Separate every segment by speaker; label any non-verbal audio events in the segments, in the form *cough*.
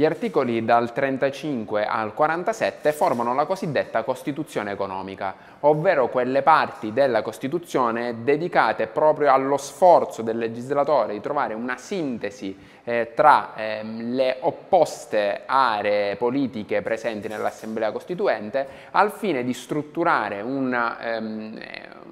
Speaker 1: Gli articoli dal 35 al 47 formano la cosiddetta Costituzione economica, ovvero quelle parti della Costituzione dedicate proprio allo sforzo del legislatore di trovare una sintesi eh, tra eh, le opposte aree politiche presenti nell'Assemblea Costituente al fine di strutturare una, ehm,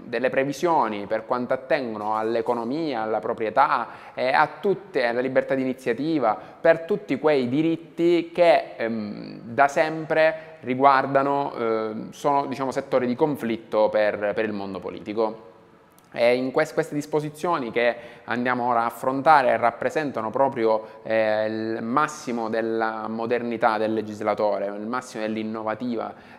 Speaker 1: delle previsioni per quanto attengono all'economia, alla proprietà, eh, tutte, alla libertà di iniziativa, per tutti quei diritti che ehm, da sempre riguardano, eh, sono diciamo, settori di conflitto per, per il mondo politico. E in quest queste disposizioni che andiamo ora a affrontare rappresentano proprio eh, il massimo della modernità del legislatore, il massimo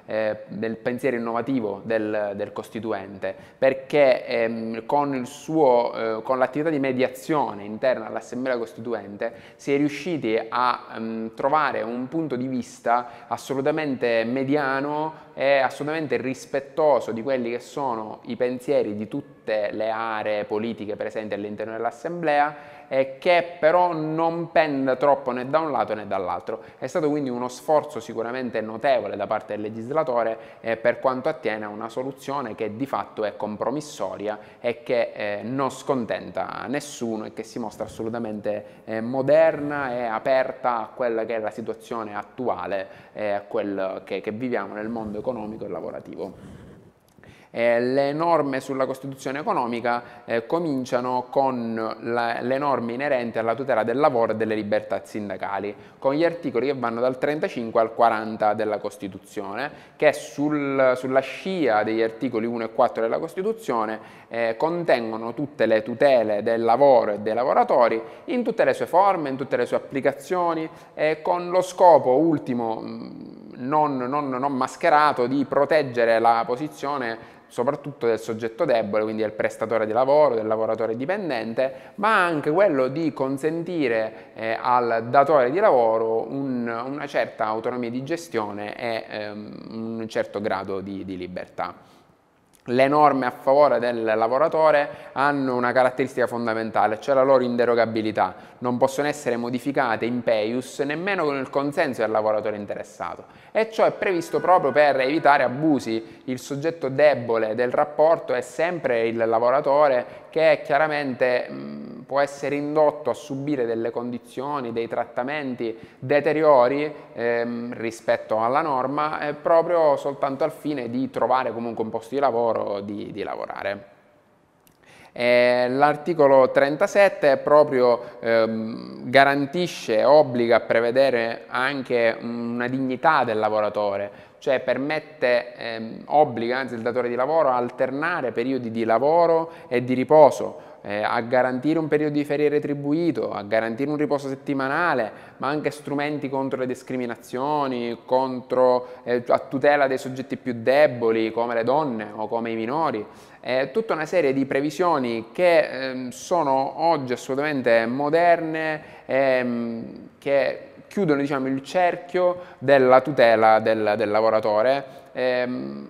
Speaker 1: eh, del pensiero innovativo del, del Costituente, perché ehm, con, eh, con l'attività di mediazione interna all'Assemblea Costituente si è riusciti a ehm, trovare un punto di vista assolutamente mediano e assolutamente rispettoso di quelli che sono i pensieri di tutte le aree politiche presenti all'interno dell'Assemblea eh, che però non pende troppo né da un lato né dall'altro. È stato quindi uno sforzo sicuramente notevole da parte del legislatore eh, per quanto attiene a una soluzione che di fatto è compromissoria e che eh, non scontenta nessuno e che si mostra assolutamente eh, moderna e aperta a quella che è la situazione attuale e a quel che, che viviamo nel mondo economico e lavorativo. Eh, le norme sulla Costituzione economica eh, cominciano con la, le norme inerenti alla tutela del lavoro e delle libertà sindacali, con gli articoli che vanno dal 35 al 40 della Costituzione, che sul, sulla scia degli articoli 1 e 4 della Costituzione eh, contengono tutte le tutele del lavoro e dei lavoratori in tutte le sue forme, in tutte le sue applicazioni, con lo scopo ultimo non, non, non mascherato di proteggere la posizione soprattutto del soggetto debole, quindi del prestatore di lavoro, del lavoratore dipendente, ma anche quello di consentire eh, al datore di lavoro un, una certa autonomia di gestione e ehm, un certo grado di, di libertà. Le norme a favore del lavoratore hanno una caratteristica fondamentale, cioè la loro inderogabilità. Non possono essere modificate in peius nemmeno con il consenso del lavoratore interessato. E ciò è previsto proprio per evitare abusi. Il soggetto debole del rapporto è sempre il lavoratore che chiaramente mh, può essere indotto a subire delle condizioni, dei trattamenti deteriori ehm, rispetto alla norma, eh, proprio soltanto al fine di trovare comunque un posto di lavoro, di, di lavorare. L'articolo 37 proprio ehm, garantisce, obbliga a prevedere anche una dignità del lavoratore, cioè permette, ehm, obbliga anzi il datore di lavoro a alternare periodi di lavoro e di riposo, eh, a garantire un periodo di ferie retribuito, a garantire un riposo settimanale, ma anche strumenti contro le discriminazioni, contro, eh, a tutela dei soggetti più deboli come le donne o come i minori. Eh, tutta una serie di previsioni che ehm, sono oggi assolutamente moderne, ehm, che chiudono diciamo, il cerchio della tutela del, del lavoratore, ehm,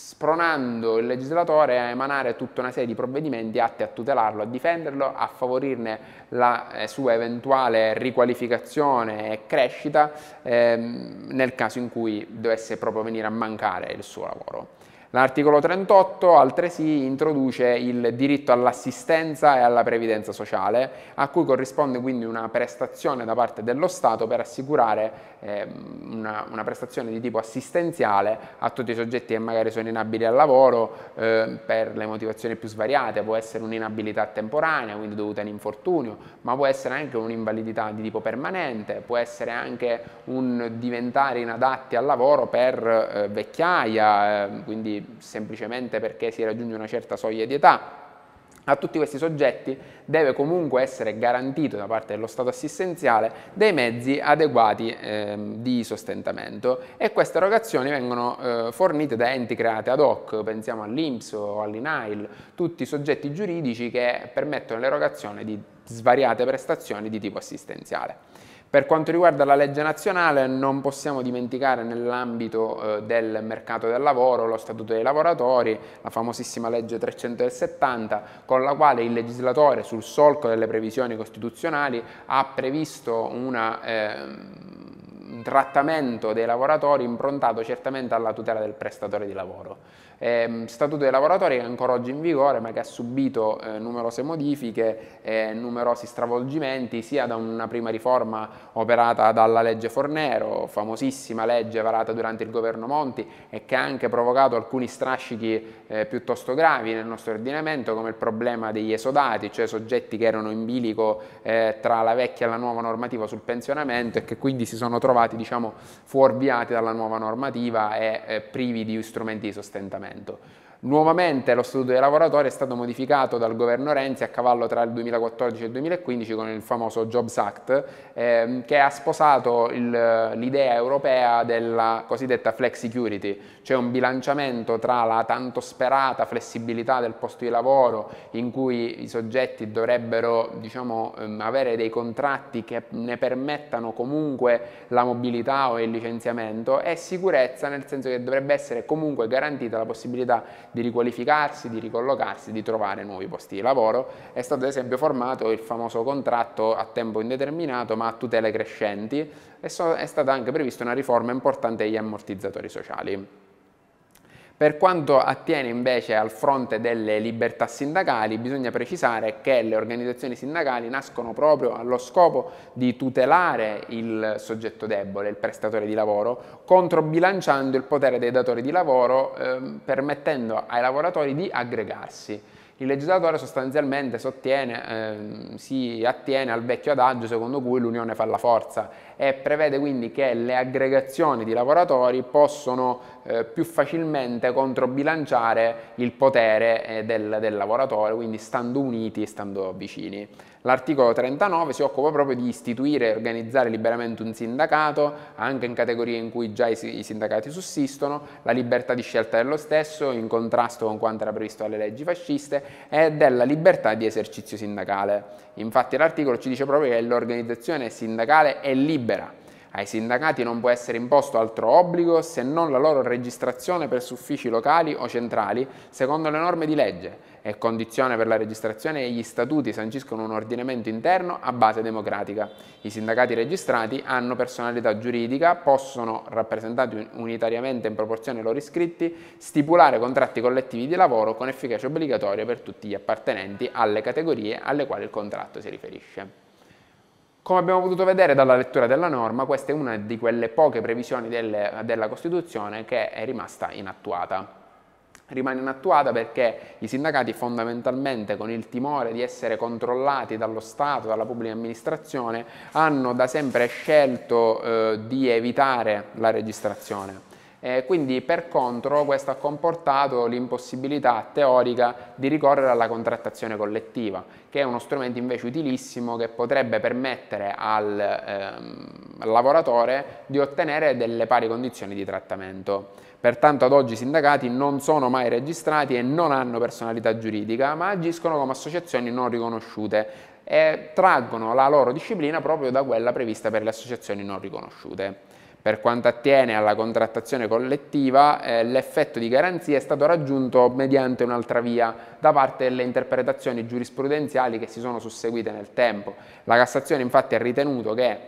Speaker 1: spronando il legislatore a emanare tutta una serie di provvedimenti atti a tutelarlo, a difenderlo, a favorirne la eh, sua eventuale riqualificazione e crescita ehm, nel caso in cui dovesse proprio venire a mancare il suo lavoro. L'articolo 38 altresì introduce il diritto all'assistenza e alla previdenza sociale, a cui corrisponde quindi una prestazione da parte dello Stato per assicurare eh, una, una, prestazione di tipo assistenziale a tutti i soggetti che magari sono inabili al lavoro eh, per le motivazioni più svariate, può essere un'inabilità temporanea, quindi dovuta a un infortunio, ma può essere anche un'invalidità di tipo permanente, può essere anche un diventare inadatti al lavoro per eh, vecchiaia, eh, semplicemente perché si raggiunge una certa soglia di età. A tutti questi soggetti deve comunque essere garantito da parte dello Stato assistenziale dei mezzi adeguati eh, di sostentamento e queste erogazioni vengono eh, fornite da enti creati ad hoc, pensiamo all'INPS o all'INAIL, tutti soggetti giuridici che permettono l'erogazione di svariate prestazioni di tipo assistenziale. Per quanto riguarda la legge nazionale non possiamo dimenticare nell'ambito eh, del mercato del lavoro lo Statuto dei lavoratori, la famosissima legge 300 del 70, con la quale il legislatore sul solco delle previsioni costituzionali ha previsto una... Eh, un trattamento dei lavoratori improntato certamente alla tutela del prestatore di lavoro. Eh, statuto dei lavoratori che è ancora oggi in vigore ma che ha subito eh, numerose modifiche e numerosi stravolgimenti sia da una prima riforma operata dalla legge Fornero, famosissima legge varata durante il governo Monti e che ha anche provocato alcuni strascichi eh, piuttosto gravi nel nostro ordinamento come il problema degli esodati, cioè soggetti che erano in bilico eh, tra la vecchia e la nuova normativa sul pensionamento e che quindi si sono trovati diciamo, fuorviati dalla nuova normativa e eh, privi di strumenti di sostentamento momento. Nuovamente lo Statuto dei lavoratori è stato modificato dal governo Renzi a cavallo tra il 2014 e il 2015 con il famoso Jobs Act ehm, che ha sposato l'idea europea della cosiddetta flex security, cioè un bilanciamento tra la tanto sperata flessibilità del posto di lavoro in cui i soggetti dovrebbero diciamo, ehm, avere dei contratti che ne permettano comunque la mobilità o il licenziamento e sicurezza nel senso che dovrebbe essere comunque garantita la possibilità di riqualificarsi, di ricollocarsi, di trovare nuovi posti di lavoro. È stato ad esempio formato il famoso contratto a tempo indeterminato ma a tutele crescenti e so, è stata anche prevista una riforma importante degli ammortizzatori sociali. Per quanto attiene invece al fronte delle libertà sindacali, bisogna precisare che le organizzazioni sindacali nascono proprio allo scopo di tutelare il soggetto debole, il prestatore di lavoro, controbilanciando il potere dei datori di lavoro, eh, permettendo ai lavoratori di aggregarsi il legislatore sostanzialmente sottiene, eh, si attiene al vecchio adagio secondo cui l'unione fa la forza e prevede quindi che le aggregazioni di lavoratori possono eh, più facilmente controbilanciare il potere eh, del, del lavoratore, quindi stando uniti e stando vicini. L'articolo 39 si occupa proprio di istituire e organizzare liberamente un sindacato, anche in categorie in cui già i, sindacati sussistono, la libertà di scelta dello stesso, in contrasto con quanto era previsto dalle leggi fasciste, e della libertà di esercizio sindacale. Infatti l'articolo ci dice proprio che l'organizzazione sindacale è libera ai sindacati non può essere imposto altro obbligo se non la loro registrazione presso uffici locali o centrali secondo le norme di legge e condizione per la registrazione e gli statuti sanciscono un ordinamento interno a base democratica. I sindacati registrati hanno personalità giuridica, possono, rappresentati unitariamente in proporzione ai loro iscritti, stipulare contratti collettivi di lavoro con efficacia obbligatoria per tutti gli appartenenti alle categorie alle quali il contratto si riferisce. Come abbiamo potuto vedere dalla lettura della norma, questa è una di quelle poche previsioni delle, della Costituzione che è rimasta inattuata. Rimane inattuata perché i sindacati fondamentalmente con il timore di essere controllati dallo Stato, dalla pubblica amministrazione, hanno da sempre scelto eh, di evitare la registrazione. Eh, quindi per contro questo ha comportato l'impossibilità teorica di ricorrere alla contrattazione collettiva, che è uno strumento invece utilissimo che potrebbe permettere al, ehm, al lavoratore di ottenere delle pari condizioni di trattamento. Pertanto ad oggi i sindacati non sono mai registrati e non hanno personalità giuridica, ma agiscono come associazioni non riconosciute e traggono la loro disciplina proprio da quella prevista per le associazioni non riconosciute. Per quanto attiene alla contrattazione collettiva, eh, l'effetto di garanzia è stato raggiunto mediante un'altra via da parte delle interpretazioni giurisprudenziali che si sono susseguite nel tempo. La Cassazione infatti ha ritenuto che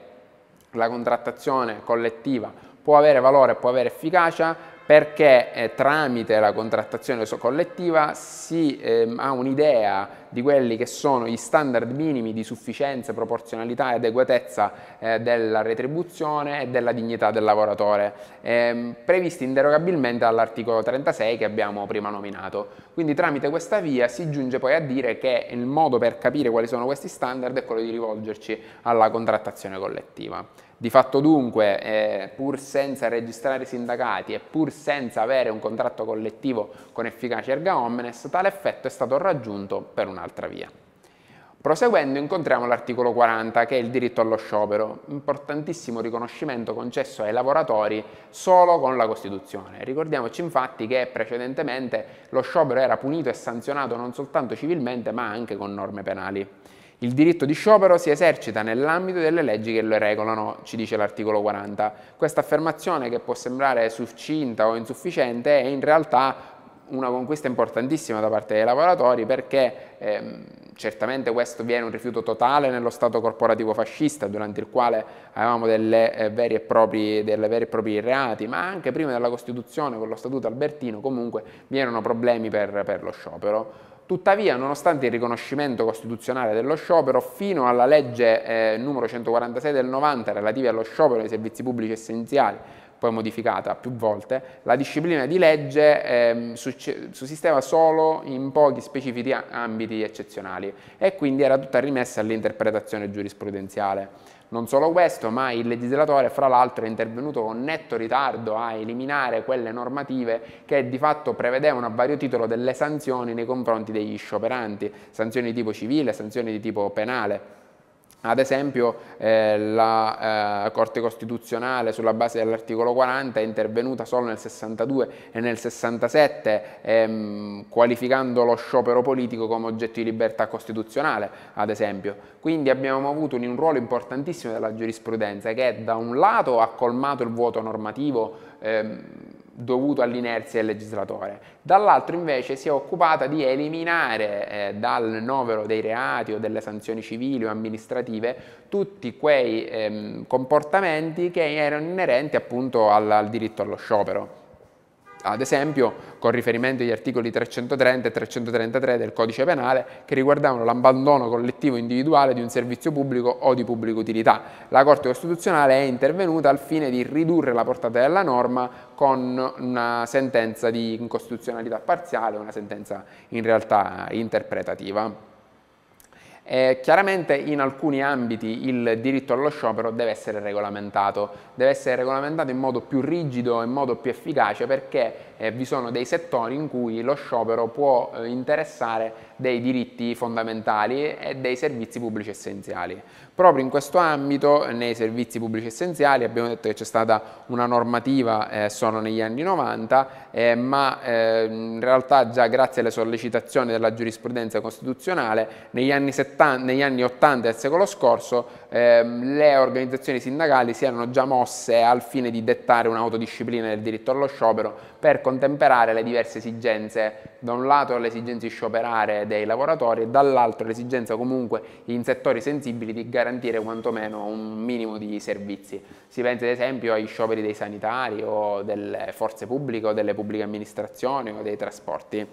Speaker 1: la contrattazione collettiva può avere valore, può avere efficacia perché eh, tramite la contrattazione collettiva si eh, ha un'idea di quelli che sono gli standard minimi di sufficienza, proporzionalità e adeguatezza eh, della retribuzione e della dignità del lavoratore, ehm, previsti inderogabilmente dall'articolo 36 che abbiamo prima nominato. Quindi tramite questa via si giunge poi a dire che il modo per capire quali sono questi standard è quello di rivolgerci alla contrattazione collettiva. Di fatto dunque, eh, pur senza registrare i sindacati e pur senza avere un contratto collettivo con efficacia erga omnes, tale effetto è stato raggiunto per un'altra via. Proseguendo incontriamo l'articolo 40 che è il diritto allo sciopero, importantissimo riconoscimento concesso ai lavoratori solo con la Costituzione. Ricordiamoci infatti che precedentemente lo sciopero era punito e sanzionato non soltanto civilmente ma anche con norme penali. Il diritto di sciopero si esercita nell'ambito delle leggi che lo regolano, ci dice l'articolo 40. Questa affermazione, che può sembrare succinta o insufficiente, è in realtà una conquista importantissima da parte dei lavoratori perché ehm, certamente questo viene un rifiuto totale nello Stato corporativo fascista, durante il quale avevamo delle, eh, veri propri, delle veri e propri reati, ma anche prima della Costituzione, con lo Statuto Albertino, comunque vi erano problemi per, per lo sciopero. Tuttavia, nonostante il riconoscimento costituzionale dello sciopero, fino alla legge eh, numero 146 del 90 relativa allo sciopero dei servizi pubblici essenziali, poi modificata più volte, la disciplina di legge eh, sussisteva solo in pochi specifici ambiti eccezionali e quindi era tutta rimessa all'interpretazione giurisprudenziale. Non solo questo, ma il legislatore fra l'altro è intervenuto con netto ritardo a eliminare quelle normative che di fatto prevedevano a vario titolo delle sanzioni nei confronti degli scioperanti, sanzioni di tipo civile, sanzioni di tipo penale. Ad esempio eh, la eh, Corte Costituzionale sulla base dell'articolo 40 è intervenuta solo nel 62 e nel 67 ehm, qualificando lo sciopero politico come oggetto di libertà costituzionale, ad esempio. Quindi abbiamo avuto un, ruolo importantissimo della giurisprudenza che da un lato ha colmato il vuoto normativo ehm, dovuto all'inerzia del legislatore, dall'altro invece si è occupata di eliminare eh, dal novero dei reati o delle sanzioni civili o amministrative tutti quei ehm, comportamenti che erano inerenti appunto al, al diritto allo sciopero ad esempio con riferimento agli articoli 330 e 333 del codice penale che riguardavano l'abbandono collettivo individuale di un servizio pubblico o di pubblica utilità. La Corte Costituzionale è intervenuta al fine di ridurre la portata della norma con una sentenza di incostituzionalità parziale, una sentenza in realtà interpretativa. Eh, chiaramente in alcuni ambiti il diritto allo sciopero deve essere regolamentato, deve essere regolamentato in modo più rigido, in modo più efficace perché eh, vi sono dei settori in cui lo sciopero può eh, interessare dei diritti fondamentali e dei servizi pubblici essenziali. Proprio in questo ambito, nei servizi pubblici essenziali, abbiamo detto che c'è stata una normativa eh, solo negli anni 90, eh, ma eh, in realtà già grazie alle sollecitazioni della giurisprudenza costituzionale, negli anni, 70, negli anni 80 del secolo scorso, ehm, le organizzazioni sindacali si erano già mosse al fine di dettare un'autodisciplina del diritto allo sciopero per contemperare le diverse esigenze, da un lato le esigenze scioperare dei lavoratori e dall'altro l'esigenza comunque in settori sensibili di garantire quantomeno un minimo di servizi. Si pensa ad esempio agli scioperi dei sanitari o delle forze pubbliche o delle pubbliche amministrazioni o dei trasporti.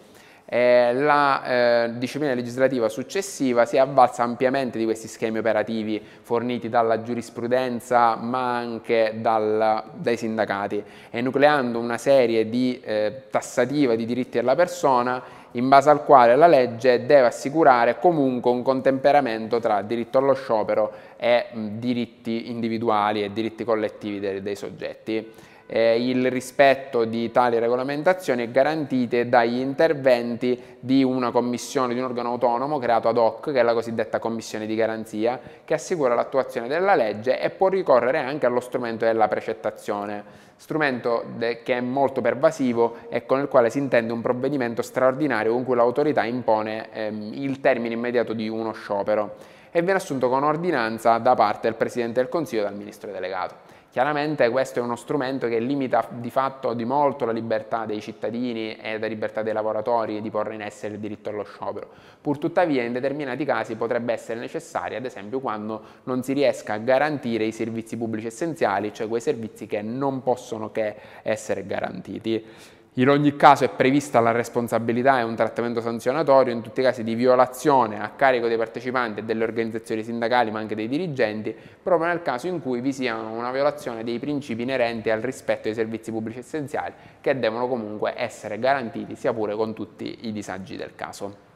Speaker 1: Eh, la eh, disciplina legislativa successiva si avvalsa ampiamente di questi schemi operativi forniti dalla giurisprudenza ma anche dal, dai sindacati, enucleando una serie di eh, tassativa di diritti della persona in base al quale la legge deve assicurare comunque un contemperamento tra diritto allo sciopero e mh, diritti individuali e diritti collettivi dei, dei soggetti. Eh, il rispetto di tali regolamentazioni è garantito dagli interventi di una commissione, di un organo autonomo creato ad hoc, che è la cosiddetta commissione di garanzia, che assicura l'attuazione della legge e può ricorrere anche allo strumento della precettazione strumento che è molto pervasivo e con il quale si intende un provvedimento straordinario con cui l'autorità impone ehm, il termine immediato di uno sciopero e viene assunto con ordinanza da parte del Presidente del Consiglio e dal Ministro delegato. Chiaramente questo è uno strumento che limita di fatto di molto la libertà dei cittadini e la libertà dei lavoratori di porre in essere il diritto allo sciopero. Purtuttavia in determinati casi potrebbe essere necessario, ad esempio quando non si riesca a garantire i servizi pubblici essenziali, cioè quei servizi che non possono che essere garantiti. In ogni caso è prevista la responsabilità e un trattamento sanzionatorio in tutti i casi di violazione a carico dei partecipanti e delle organizzazioni sindacali ma anche dei dirigenti, proprio nel caso in cui vi sia una violazione dei principi inerenti al rispetto dei servizi pubblici essenziali che devono comunque essere garantiti sia pure con tutti i disagi del caso.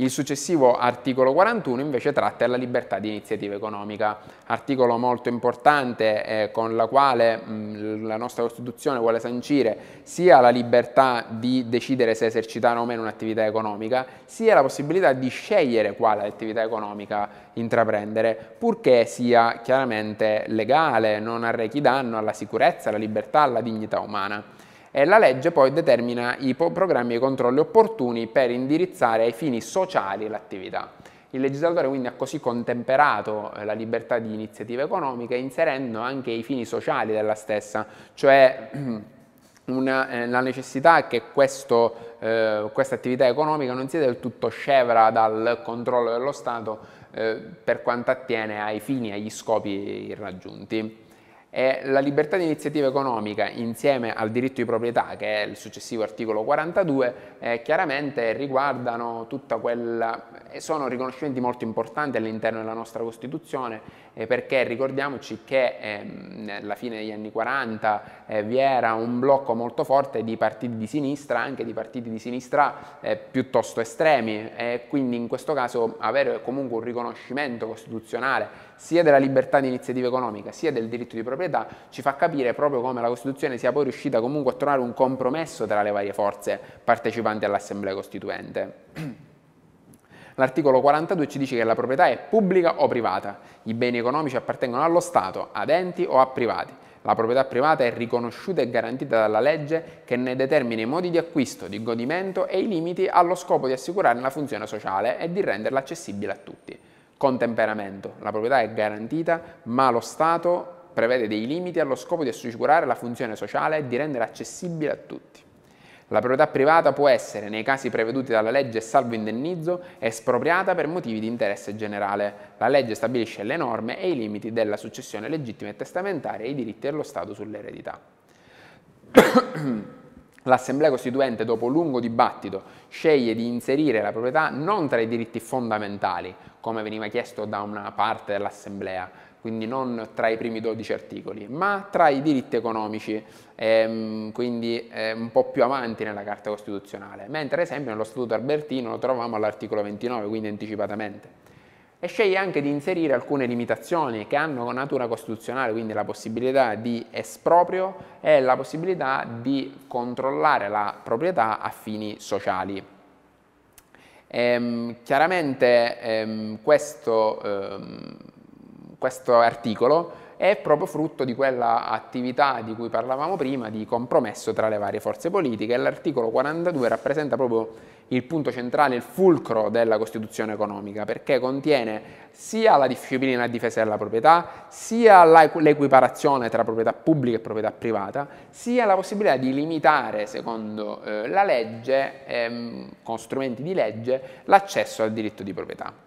Speaker 1: Il successivo articolo 41 invece tratta della libertà di iniziativa economica, articolo molto importante eh, con la quale mh, la nostra Costituzione vuole sancire sia la libertà di decidere se esercitare o meno un'attività economica, sia la possibilità di scegliere quale attività economica intraprendere, purché sia chiaramente legale, non arrechi danno alla sicurezza, alla libertà, alla dignità umana e la legge poi determina i programmi e i controlli opportuni per indirizzare ai fini sociali l'attività. Il legislatore quindi ha così contemperato eh, la libertà di iniziativa economica inserendo anche i fini sociali della stessa, cioè *clears throat* una, eh, la necessità che questo, eh, questa attività economica non sia del tutto scevra dal controllo dello Stato eh, per quanto attiene ai fini, agli scopi raggiunti. E la libertà di iniziativa economica insieme al diritto di proprietà, che è il successivo articolo 42, eh, chiaramente riguardano tutta quella, sono riconoscimenti molto importanti all'interno della nostra Costituzione, eh, perché ricordiamoci che eh, alla fine degli anni 40 eh, vi era un blocco molto forte di partiti di sinistra, anche di partiti di sinistra eh, piuttosto estremi, e quindi in questo caso avere comunque un riconoscimento costituzionale sia della libertà di iniziativa economica sia del diritto di proprietà ci fa capire proprio come la Costituzione sia poi riuscita comunque a trovare un compromesso tra le varie forze partecipanti all'Assemblea Costituente. *clears throat* L'articolo 42 ci dice che la proprietà è pubblica o privata, i beni economici appartengono allo Stato, ad enti o a privati. La proprietà privata è riconosciuta e garantita dalla legge che ne determina i modi di acquisto, di godimento e i limiti allo scopo di assicurarne la funzione sociale e di renderla accessibile a tutti. Contemperamento. La proprietà è garantita, ma lo Stato prevede dei limiti allo scopo di assicurare la funzione sociale e di rendere accessibile a tutti. La proprietà privata può essere, nei casi preveduti dalla legge salvo indennizzo, espropriata per motivi di interesse generale. La legge stabilisce le norme e i limiti della successione legittima e testamentaria e i diritti dello Stato sull'eredità. *clears throat* L'Assemblea Costituente, dopo lungo dibattito, sceglie di inserire la proprietà non tra i diritti fondamentali, come veniva chiesto da una parte dell'Assemblea, quindi non tra i primi 12 articoli, ma tra i diritti economici, ehm, quindi eh, un po' più avanti nella Carta Costituzionale, mentre ad esempio nello Statuto Albertino lo troviamo all'articolo 29, quindi anticipatamente. E sceglie anche di inserire alcune limitazioni che hanno natura costituzionale, quindi la possibilità di esproprio e la possibilità di controllare la proprietà a fini sociali. Ehm, chiaramente ehm, questo, ehm, questo articolo è proprio frutto di quella attività di cui parlavamo prima di compromesso tra le varie forze politiche e l'articolo 42 rappresenta proprio il punto centrale, il fulcro della Costituzione economica, perché contiene sia la disciplina a difesa della proprietà, sia l'equiparazione tra proprietà pubblica e proprietà privata, sia la possibilità di limitare, secondo eh, la legge, ehm, con strumenti di legge, l'accesso al diritto di proprietà.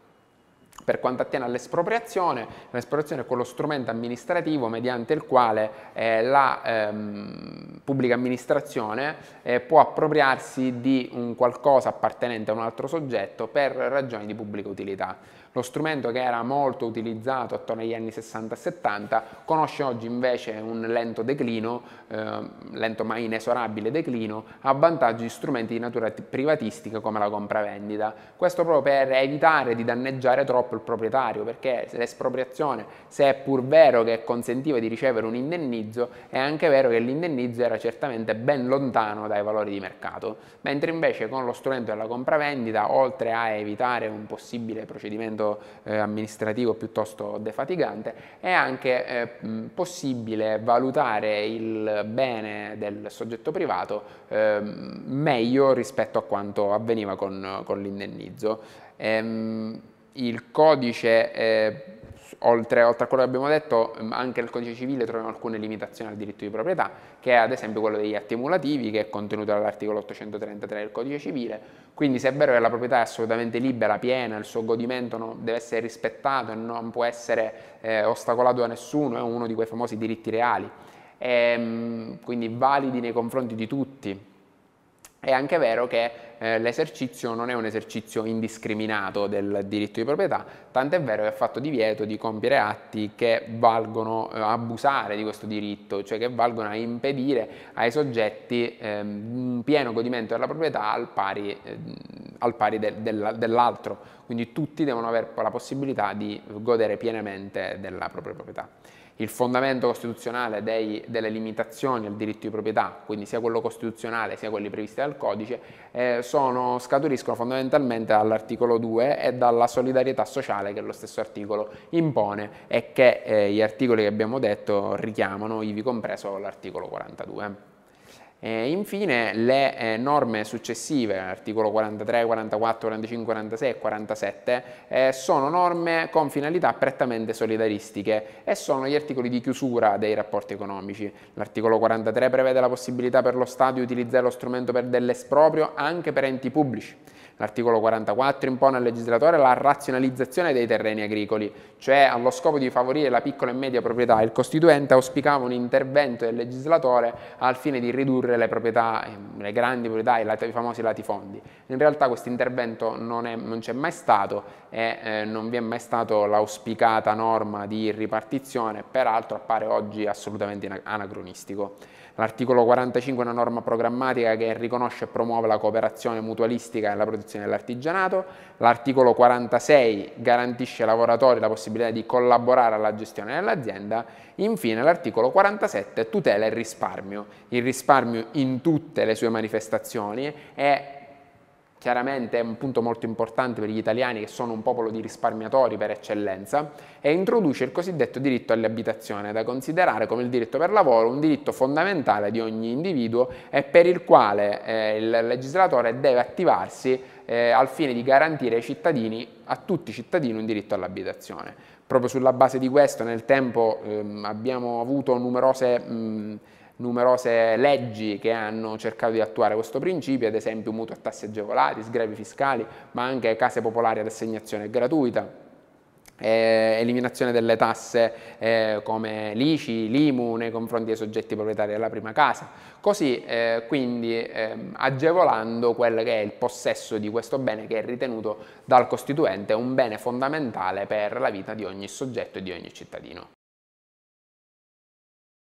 Speaker 1: Per quanto attiene all'espropriazione, l'espropriazione è quello strumento amministrativo mediante il quale eh, la ehm, pubblica amministrazione eh, può appropriarsi di un qualcosa appartenente a un altro soggetto per ragioni di pubblica utilità. Lo strumento che era molto utilizzato attorno agli anni 60 e 70 conosce oggi invece un lento declino, eh, lento ma inesorabile declino, a vantaggio di strumenti di natura privatistica come la compravendita. Questo proprio per evitare di danneggiare troppo il proprietario, perché l'espropriazione, se è pur vero che consentiva di ricevere un indennizzo, è anche vero che l'indennizzo era certamente ben lontano dai valori di mercato, mentre invece con lo strumento della compravendita, oltre a evitare un possibile procedimento procedimento eh, amministrativo piuttosto defatigante, è anche eh, possibile valutare il bene del soggetto privato eh, meglio rispetto a quanto avveniva con, con l'indennizzo. Ehm, il codice eh, oltre, oltre, a quello che abbiamo detto, mm, anche nel codice civile troviamo alcune limitazioni al diritto di proprietà, che è ad esempio quello degli atti emulativi, che è contenuto dall'articolo 833 del codice civile. Quindi se è vero che la proprietà è assolutamente libera, piena, il suo godimento no, deve essere rispettato e non può essere eh, ostacolato da nessuno, è uno di quei famosi diritti reali, e, ehm, quindi validi nei confronti di tutti, è anche vero che eh, l'esercizio non è un esercizio indiscriminato del diritto di proprietà, tant'è vero che è fatto divieto di compiere atti che valgono a eh, abusare di questo diritto, cioè che valgono a impedire ai soggetti eh, un pieno godimento della proprietà al pari, eh, al pari de, de, dell'altro, quindi tutti devono avere la possibilità di godere pienamente della propria proprietà il fondamento costituzionale dei, delle limitazioni al diritto di proprietà, quindi sia quello costituzionale sia quelli previsti dal codice, eh, sono, scaturiscono fondamentalmente dall'articolo 2 e dalla solidarietà sociale che lo stesso articolo impone e che eh, gli articoli che abbiamo detto richiamano, ivi compreso l'articolo 42. E infine le eh, norme successive, articolo 43, 44, 45, 46 e 47, eh, sono norme con finalità prettamente solidaristiche e sono gli articoli di chiusura dei rapporti economici. L'articolo 43 prevede la possibilità per lo Stato di utilizzare lo strumento per dell'esproprio anche per enti pubblici. L'articolo 44 impone al legislatore la razionalizzazione dei terreni agricoli, cioè allo scopo di favorire la piccola e media proprietà. Il Costituente auspicava un intervento del legislatore al fine di ridurre le proprietà, ehm, le grandi proprietà, i, i famosi latifondi. In realtà questo intervento non, non c'è mai stato e eh, non vi è mai stata l'auspicata norma di ripartizione, peraltro appare oggi assolutamente anacronistico. L'articolo 45 è una norma programmatica che riconosce e promuove la cooperazione mutualistica e la protezione dell'artigianato. L'articolo 46 garantisce ai lavoratori la possibilità di collaborare alla gestione dell'azienda. Infine l'articolo 47 tutela il risparmio, il risparmio in tutte le sue manifestazioni e chiaramente è un punto molto importante per gli italiani che sono un popolo di risparmiatori per eccellenza, e introduce il cosiddetto diritto all'abitazione, da considerare come il diritto per lavoro un diritto fondamentale di ogni individuo e per il quale eh, il legislatore deve attivarsi eh, al fine di garantire ai cittadini, a tutti i cittadini, un diritto all'abitazione. Proprio sulla base di questo nel tempo ehm, abbiamo avuto numerose... Mh, numerose leggi che hanno cercato di attuare questo principio, ad esempio mutuo a tassi agevolati, sgravi fiscali, ma anche case popolari ad assegnazione gratuita, eh, eliminazione delle tasse eh, come l'ICI, l'IMU nei confronti dei soggetti proprietari della prima casa, così eh, quindi ehm, agevolando quello che è il possesso di questo bene che è ritenuto dal Costituente un bene fondamentale per la vita di ogni soggetto e di ogni cittadino.